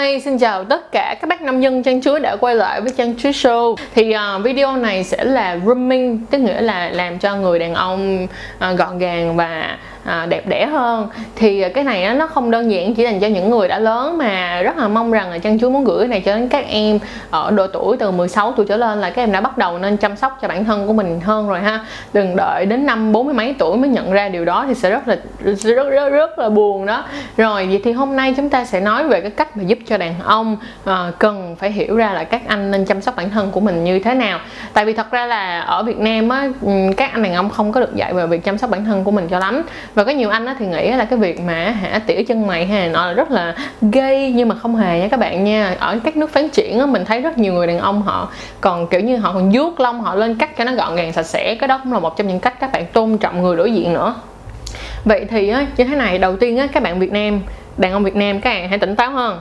Hi, xin chào tất cả các bác nông dân trang chuối đã quay lại với trang chuối show. Thì uh, video này sẽ là grooming, tức nghĩa là làm cho người đàn ông uh, gọn gàng và à, đẹp đẽ hơn. Thì cái này nó không đơn giản chỉ dành cho những người đã lớn mà rất là mong rằng là chân chú muốn gửi cái này cho đến các em ở độ tuổi từ 16 tuổi trở lên là các em đã bắt đầu nên chăm sóc cho bản thân của mình hơn rồi ha. Đừng đợi đến năm bốn mươi mấy tuổi mới nhận ra điều đó thì sẽ rất là rất rất rất là buồn đó. Rồi vậy thì hôm nay chúng ta sẽ nói về cái cách mà giúp cho đàn ông à, cần phải hiểu ra là các anh nên chăm sóc bản thân của mình như thế nào. Tại vì thật ra là ở Việt Nam á các anh đàn ông không có được dạy về việc chăm sóc bản thân của mình cho lắm và có nhiều anh á thì nghĩ là cái việc mà hả, tỉa chân mày hay nọ là rất là gay. Nhưng mà không hề nha các bạn nha. Ở các nước phát triển á, mình thấy rất nhiều người đàn ông họ còn, kiểu như, họ còn vuốt lông, họ lên cắt cho nó gọn gàng, sạch sẽ. Cái đó cũng là một trong những cách các bạn tôn trọng người đối diện nữa. Vậy thì á, như thế này, đầu tiên á, các bạn Việt Nam, đàn ông Việt Nam các bạn hãy tỉnh táo hơn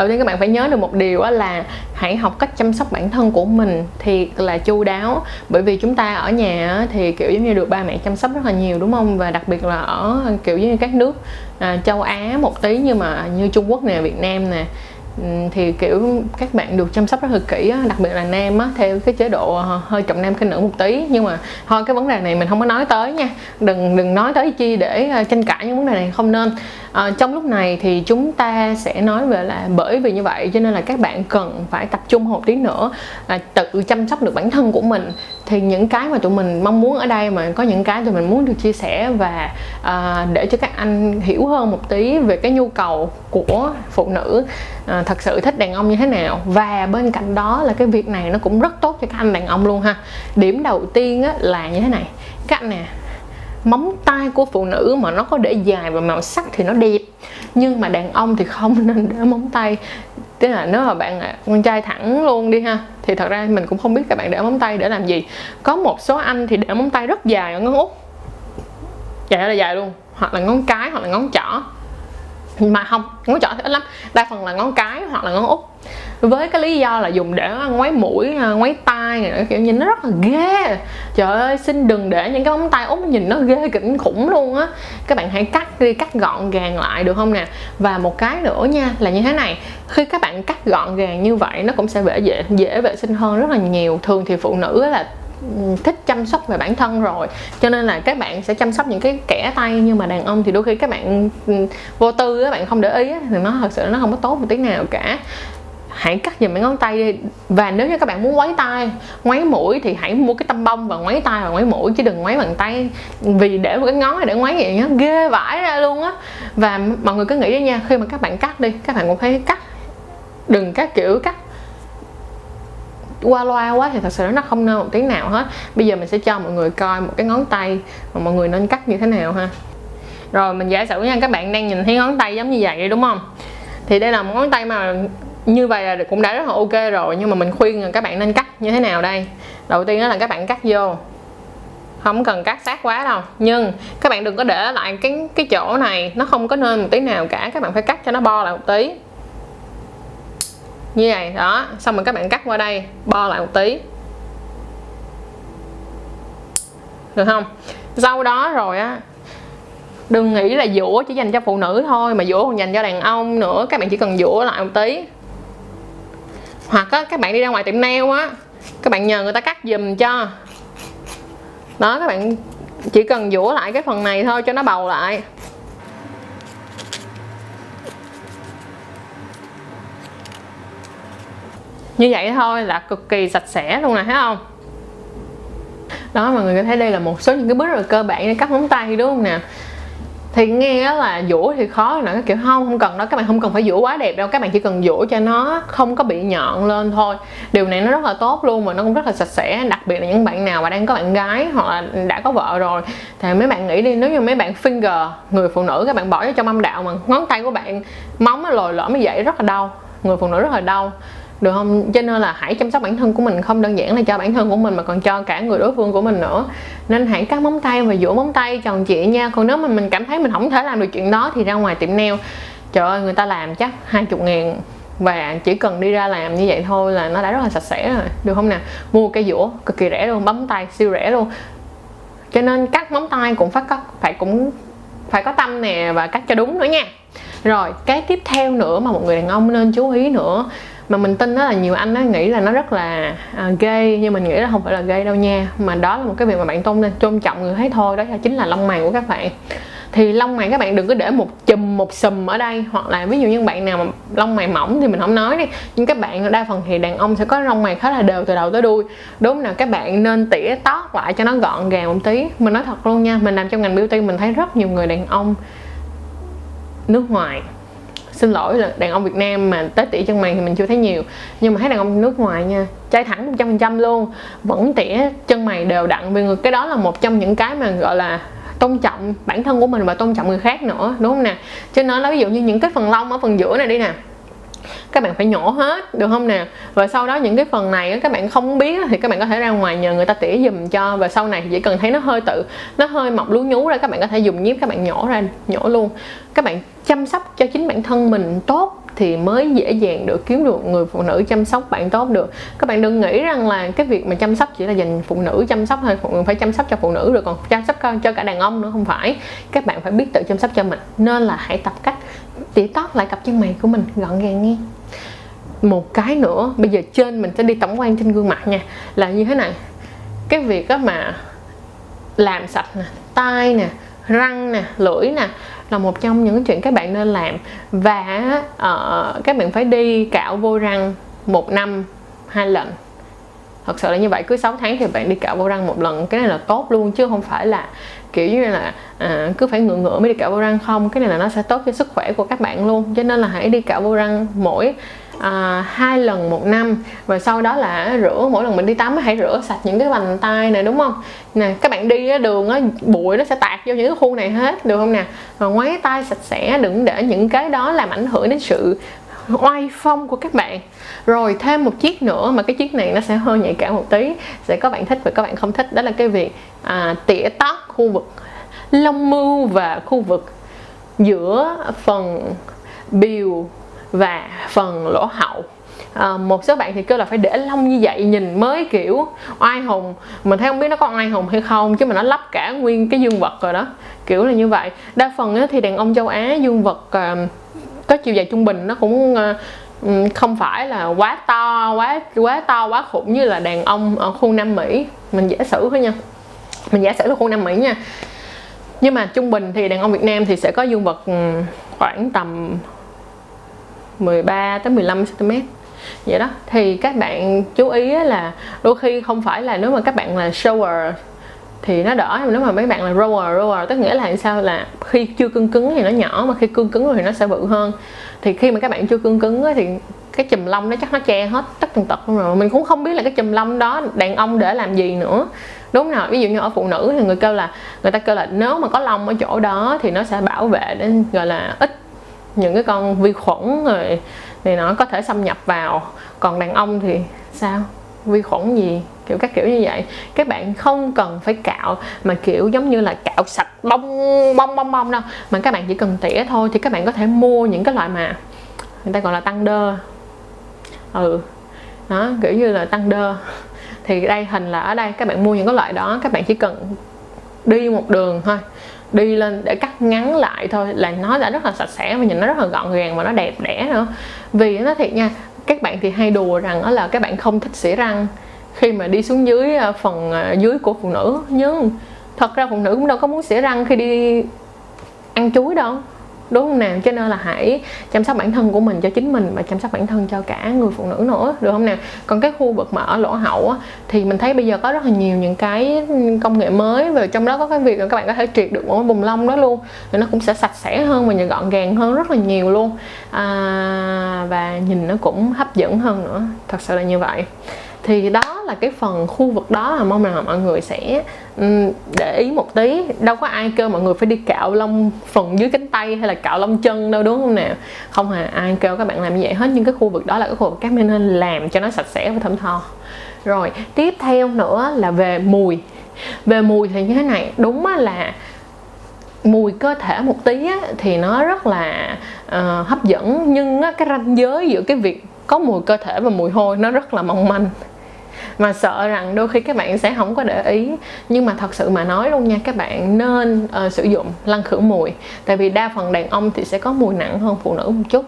đầu tiên các bạn phải nhớ được một điều là hãy học cách chăm sóc bản thân của mình thiệt là chu đáo. Bởi vì chúng ta ở nhà thì kiểu giống như được ba mẹ chăm sóc rất là nhiều đúng không? Và đặc biệt là ở kiểu giống như các nước à, châu Á một tí nhưng mà như Trung Quốc nè Việt Nam nè Ừ, thì kiểu các bạn được chăm sóc rất là kỹ á, đặc biệt là nam á theo cái chế độ ờ, hơi trọng nam khinh nữ một tí. Nhưng mà thôi cái vấn đề này mình không có nói tới nha. Đừng đừng nói tới chi để ờ, tranh cãi những vấn đề này không nên. À, trong lúc này thì chúng ta sẽ nói về là bởi vì như vậy cho nên là các bạn cần phải tập trung một tí nữa là tự chăm sóc được bản thân của mình thì những cái mà tụi mình mong muốn ở đây mà có những cái tụi mình muốn được chia sẻ và à, để cho các anh hiểu hơn một tí về cái nhu cầu của phụ nữ à, thật sự thích đàn ông như thế nào. Và bên cạnh đó là cái việc này nó cũng rất tốt cho các anh đàn ông luôn ha. Điểm đầu tiên á, là như thế này. Các anh nè móng tay của phụ nữ mà nó có để dài và màu sắc thì nó đẹp nhưng mà đàn ông thì không nên để móng tay tức là nếu mà bạn là con trai thẳng luôn đi ha, thì thật ra mình cũng không biết các bạn để móng tay để làm gì. Có một số anh thì để móng tay rất dài ở ngón út. Dài là dài luôn, hoặc là ngón cái, hoặc là ngón trỏ. Mà không, ngón trỏ thì ít lắm, đa phần là ngón cái hoặc là ngón út. Với cái lý do là dùng để ngoáy mũi à, ngoáy tay tay này kiểu nhìn nó rất là ghê. Trời ơi, xin đừng để những cái móng tay út nhìn nó ghê kinh khủng luôn á. Các bạn hãy cắt đi, cắt gọn gàng lại được không nè? Và một cái nữa nha, là như thế này. Khi các bạn cắt gọn gàng như vậy, nó cũng sẽ dễ dễ dễ vệ sinh hơn rất là nhiều. Thường thì phụ nữ là thích chăm sóc về bản thân rồi. Cho nên là các bạn sẽ chăm sóc những cái kẻ tay nhưng mà đàn ông thì đôi khi các bạn vô tư các bạn không để ý thì nó thật sự nó không có tốt một tí nào cả hãy cắt dùm mấy ngón tay đi. Và nếu như các bạn muốn ngoáy tay ngoáy mũi thì hãy mua cái tăm bông và ngoáy tay và ngoáy mũi, chứ đừng ngoáy bằng tay. Vì để một cái ngón này để ngoáy vậy nhá, ghê vãi ra luôn á. Và mọi người cứ nghĩ đi nha, khi mà các bạn cắt đi, các bạn cũng phải cắt. Đừng các kiểu cắt qua loa quá thì thật sự nó không nên một tí nào hết. Bây giờ mình sẽ cho mọi người coi một cái ngón tay mà mọi người nên cắt như thế nào ha. Rồi mình giả sử nha, các bạn đang nhìn thấy ngón tay giống như vậy đúng không? Thì đây là một ngón tay mà như vậy là cũng đã rất là ok rồi, nhưng mà mình khuyên là các bạn nên cắt như thế nào đây? Đầu tiên đó là các bạn cắt vô. Không cần cắt sát quá đâu. Nhưng các bạn đừng có để lại cái cái chỗ này, nó không có nên một tí nào cả, các bạn phải cắt cho nó bo lại một tí. Như vậy, đó. Xong rồi các bạn cắt qua đây, bo lại một tí. Được không? Sau đó rồi á, đừng nghĩ là dũa chỉ dành cho phụ nữ thôi, mà dũa còn dành cho đàn ông nữa, các bạn chỉ cần dũa lại một tí hoặc á, các bạn đi ra ngoài tiệm nail á các bạn nhờ người ta cắt giùm cho. Đó các bạn chỉ cần dũa lại cái phần này thôi cho nó bầu lại. Như vậy thôi là cực kỳ sạch sẽ luôn nè thấy không? Đó mọi người có thấy đây là một số những cái bước rất là cơ bản để cắt móng tay đúng không nè thì nghe là dũa thì khó nữa, kiểu không không cần đó các bạn không cần phải dũa quá đẹp đâu, các bạn chỉ cần dũa cho nó không có bị nhọn lên thôi. Điều này nó rất là tốt luôn và nó cũng rất là sạch sẽ, đặc biệt là những bạn nào mà đang có bạn gái hoặc là đã có vợ rồi. Thì mấy bạn nghĩ đi, nếu như mấy bạn finger, người phụ nữ, các bạn bỏ vô trong âm đạo mà ngón tay của bạn móng nó lồi lõm như vậy rất là đau, người phụ nữ rất là đau được không? Cho nên là hãy chăm sóc bản thân của mình, không đơn giản là cho bản thân của mình mà còn cho cả người đối phương của mình nữa. Nên hãy cắt móng tay và dũa móng tay, tròn trịa nha. Còn nếu mà mình cảm thấy mình không thể làm được chuyện đó thì ra ngoài tiệm nail. Trời ơi, người ta làm chắc hai chục ngàn và chỉ cần đi ra làm như vậy thôi là nó đã rất là sạch sẽ rồi. Được không nè? Mua cây dũa cực kỳ rẻ luôn, bấm tay, siêu rẻ luôn. Cho nên cắt móng tay cũng phải có, phải cũng phải có tâm nè và cắt cho đúng nữa nha. Rồi, cái tiếp theo nữa mà một người đàn ông nên chú ý nữa mà mình tin đó là nhiều anh nó nghĩ là nó rất là à, gay nhưng mình nghĩ là không phải là gay đâu nha. Mà đó là một cái việc mà bạn tôn nên tôn trọng người thấy thôi đó là chính là lông mày của các bạn. Thì lông mày các bạn đừng có để một chùm một sùm ở đây hoặc là ví dụ như bạn nào mà lông mày mỏng thì mình không nói đi. Nhưng các bạn đa phần thì đàn ông sẽ có lông mày khá là đều từ đầu tới đuôi. Đúng nào các bạn nên tỉa tót lại cho nó gọn gàng một tí. Mình nói thật luôn nha mình làm trong ngành beauty mình thấy rất nhiều người đàn ông nước ngoài xin lỗi là đàn ông Việt Nam mà tới tỉa chân mày thì mình chưa thấy nhiều. Nhưng mà thấy đàn ông nước ngoài nha trai thẳng một trăm phần trăm luôn. Vẫn tỉa chân mày đều đặn vì cái đó là một trong những cái mà, gọi là, tôn trọng bản thân của mình và tôn trọng người khác nữa, đúng không nè? Cho nên là ví dụ như những cái phần lông ở phần giữa này đi nè các bạn phải nhổ hết, được không nè? Và sau đó những cái phần này các bạn không biết thì các bạn có thể ra ngoài nhờ người ta tỉa dùm cho. Và sau này chỉ cần thấy nó hơi tự, nó hơi mọc lú nhú ra, các bạn có thể dùng nhíp các bạn nhổ ra, nhổ luôn. Các bạn chăm sóc cho chính bản thân mình tốt thì mới dễ dàng được kiếm được người phụ nữ chăm sóc bạn tốt được. Các bạn đừng nghĩ rằng là cái việc mà chăm sóc chỉ là dành phụ nữ chăm sóc thôi, phụ nữ phải chăm sóc cho phụ nữ rồi còn chăm sóc cho cả đàn ông nữa, không phải. Các bạn phải biết tự chăm sóc cho mình, nên là hãy tập cách tỉa tót lại cặp chân mày của mình gọn gàng nghe. Một cái nữa bây giờ trên mình sẽ đi tổng quan trên gương mặt nha. Là như thế này. Cái việc đó mà làm sạch nè tai nè răng nè lưỡi nè là một trong những chuyện các bạn nên làm. Và uh, các bạn phải đi cạo vô răng một năm hai lần thật sự là như vậy cứ 6 tháng thì bạn đi cạo vô răng một lần cái này là tốt luôn chứ không phải là kiểu như là à, cứ phải ngựa ngựa mới đi cạo vô răng không cái này là nó sẽ tốt cho sức khỏe của các bạn luôn. Cho nên là hãy đi cạo vô răng mỗi à, hai lần một năm và sau đó là rửa mỗi lần mình đi tắm hãy rửa sạch những cái vành tay này đúng không? Nè các bạn đi đường á bụi nó sẽ tạt vô những cái khu này hết được không nè? Và ngoáy tay sạch sẽ đừng để những cái đó làm ảnh hưởng đến sự oai phong của các bạn. Rồi thêm một chiếc nữa mà cái chiếc này nó sẽ hơi nhạy cảm một tí sẽ có bạn thích và các bạn không thích đó là cái việc à, tỉa tóc khu vực lông mưu và khu vực giữa phần biểu và phần lỗ hậu. À, một số bạn thì kêu là phải để lông như vậy nhìn mới kiểu oai hùng. Mình thấy không biết nó có oai hùng hay không chứ mà nó lắp cả nguyên cái dương vật rồi đó. Kiểu là như vậy. Đa phần thì đàn ông châu á dương vật uh, có chiều dài trung bình nó cũng ờ, ừ, không phải là quá to, quá quá to, quá khủng như là đàn ông ở khu Nam Mỹ. Mình giả sử thôi nha. Mình giả sử là khu Nam Mỹ nha. Nhưng mà trung bình thì đàn ông Việt Nam thì sẽ có dương vật ừ, khoảng tầm 13 tới 15 cm vậy đó. Thì các bạn chú ý là đôi khi không phải là nếu mà các bạn là shower thì nó đỡ nhưng nếu mà mấy bạn là rower rower, tức nghĩa là sao là khi chưa cương cứng thì nó nhỏ, mà khi cương cứng rồi thì nó sẽ bự hơn. Thì khi mà các bạn chưa cương cứng thì cái chùm lông nó chắc nó che hết tất tần tật luôn rồi. Mình cũng không biết là cái chùm lông đó đàn ông để làm gì nữa. Đúng nào, ví dụ như ở phụ nữ thì người kêu là, người ta kêu là nếu mà có lông ở chỗ đó thì nó sẽ bảo vệ đến, gọi là, ít những cái con vi khuẩn rồi thì nó có thể xâm nhập vào. Còn đàn ông thì sao? Vi khuẩn gì, kiểu các kiểu như vậy. Các bạn không cần phải cạo mà, kiểu, giống như là cạo sạch bông bông bông bông đâu. Mà các bạn chỉ cần tỉa thôi thì các bạn có thể mua những cái loại mà người ta gọi là tăng đơ. Ừ đó, kiểu như là tăng đơ. Thì đây, hình là ở đây, các bạn mua những cái loại đó, các bạn chỉ cần đi một đường thôi. Đi lên để cắt ngắn lại thôi, là nó đã rất là sạch sẽ và nhìn nó rất là gọn gàng và nó đẹp đẽ nữa. Vì nó thiệt nha các bạn thì hay đùa rằng đó là các bạn không thích xỉa răng. Khi mà đi xuống dưới à, phần à, dưới của phụ nữ, nhưng thật ra phụ nữ cũng đâu có muốn xỉa răng khi đi ăn chuối đâu đúng không nào? Cho nên là hãy chăm sóc bản thân của mình cho chính mình và chăm sóc bản thân cho cả người phụ nữ nữa được không nào còn cái khu vực mà ở lỗ hậu á, thì mình thấy bây giờ có rất là nhiều những cái công nghệ mới và trong đó có cái việc là các bạn có thể triệt được một cái bùng lông đó luôn thì nó cũng sẽ sạch sẽ hơn và gọn gàng hơn rất là nhiều luôn. À, và nhìn nó cũng hấp dẫn hơn nữa. Thật sự là như vậy thì đó là cái phần khu vực đó là mong là mọi người sẽ để ý một tí. Đâu có ai kêu mọi người phải đi cạo lông phần dưới cánh tay hay là cạo lông chân đâu đúng không nào? Không hề ai kêu các bạn làm như vậy. Hết nhưng cái khu vực đó là cái khu vực các bạn nên làm cho nó sạch sẽ và thơm tho. Rồi tiếp theo nữa là về mùi. Về mùi thì như thế này đúng là mùi cơ thể một tí á, thì nó rất là uh, hấp dẫn nhưng á, cái ranh giới giữa cái việc có mùi cơ thể và mùi hôi nó rất là mong manh mà sợ rằng đôi khi các bạn sẽ không có để ý. Nhưng mà thật sự mà nói luôn nha các bạn nên uh, sử dụng lăn khử mùi. Tại vì đa phần đàn ông thì sẽ có mùi nặng hơn phụ nữ một chút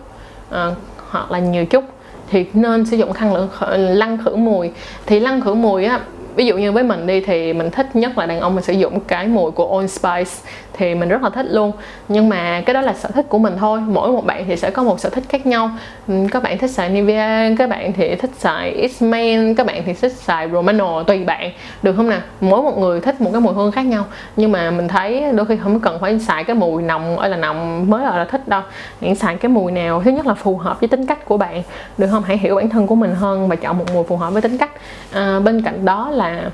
uh, hoặc là nhiều chút. Thì nên sử dụng khăn lăn khử mùi. Thì lăn khử mùi á ví dụ như với mình đi thì mình thích nhất là đàn ông mình sử dụng cái mùi của Old Spice thì mình rất là thích luôn. Nhưng mà cái đó là sở thích của mình thôi. Mỗi một bạn thì sẽ có một sở thích khác nhau. Ừ, các bạn thích xài Nivea các bạn thì thích xài X-Men các bạn thì thích xài Romano tùy bạn. Được không nào mỗi một người thích một cái mùi hương khác nhau. Nhưng mà mình thấy đôi khi không cần phải xài cái mùi nồng ơi là nồng mới là, là thích đâu. Hãy xài cái mùi nào thứ nhất là phù hợp với tính cách của bạn. Được không? Hãy hiểu bản thân của mình hơn và chọn một mùi phù hợp với tính cách. À, bên cạnh đó là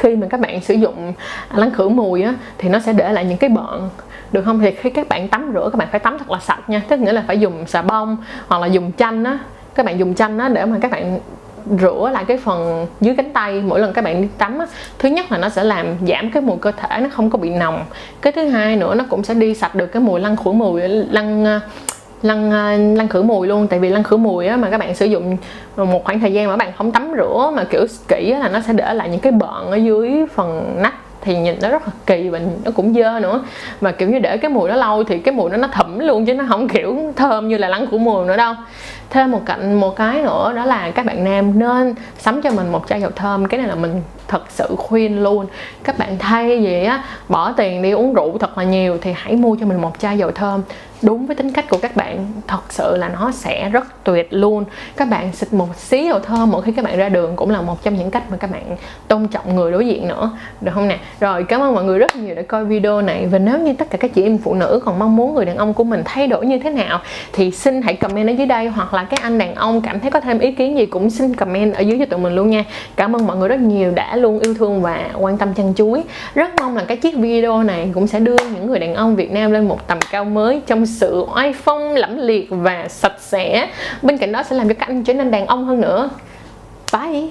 khi mà các bạn sử dụng à, lăn khử mùi á, thì nó sẽ để lại những cái bợn. Được không? Thì khi các bạn tắm rửa, các bạn phải tắm thật là sạch nha. Tức nghĩa là phải dùng xà bông hoặc là dùng chanh á. Các bạn dùng chanh á để mà các bạn rửa lại cái phần dưới cánh tay mỗi lần các bạn đi tắm á. Thứ nhất là nó sẽ làm giảm cái mùi cơ thể, nó không có bị nồng. Cái thứ hai nữa, nó cũng sẽ đi sạch được cái mùi lăn khử mùi, lăn à, lăn ờ, lăn khử mùi luôn. Tại vì lăn khử mùi á mà các bạn sử dụng một khoảng thời gian mà các bạn không tắm rửa mà, kiểu, kỹ là nó sẽ để lại những cái bợn ở dưới phần nách thì nhìn nó rất là kỳ và nó cũng dơ nữa. Và, kiểu như, để cái mùi nó lâu thì cái mùi nó nó thẩm luôn chứ nó không, kiểu, thơm như là lăn khử mùi nữa đâu. Thêm một cạnh, một cái nữa đó là các bạn nam nên sắm cho mình một chai dầu thơm. Cái này là mình thật sự khuyên luôn. Các bạn thay vì á bỏ tiền đi uống rượu thật là nhiều thì hãy mua cho mình một chai dầu thơm đúng với tính cách của các bạn, thật sự là nó sẽ rất tuyệt luôn. Các bạn xịt một xí dầu thơm mỗi khi các bạn ra đường cũng là một trong những cách mà các bạn tôn trọng người đối diện nữa. Được không nè? Rồi, cảm ơn mọi người rất nhiều đã coi video này. Và nếu như tất cả các chị em phụ nữ còn mong muốn người đàn ông của mình thay đổi như thế nào, thì xin hãy comment ở dưới đây. Hoặc là các anh đàn ông cảm thấy có thêm ý kiến gì cũng xin comment ở dưới cho tụi mình luôn nha. Cảm ơn mọi người rất nhiều đã luôn yêu thương và quan tâm chăn chuối. Rất mong là cái chiếc video này cũng sẽ đưa những người đàn ông Việt Nam lên một tầm cao mới trong sự oai phong lẫm liệt và sạch sẽ. Bên cạnh đó sẽ làm cho các anh trở nên đàn ông hơn nữa. Bye.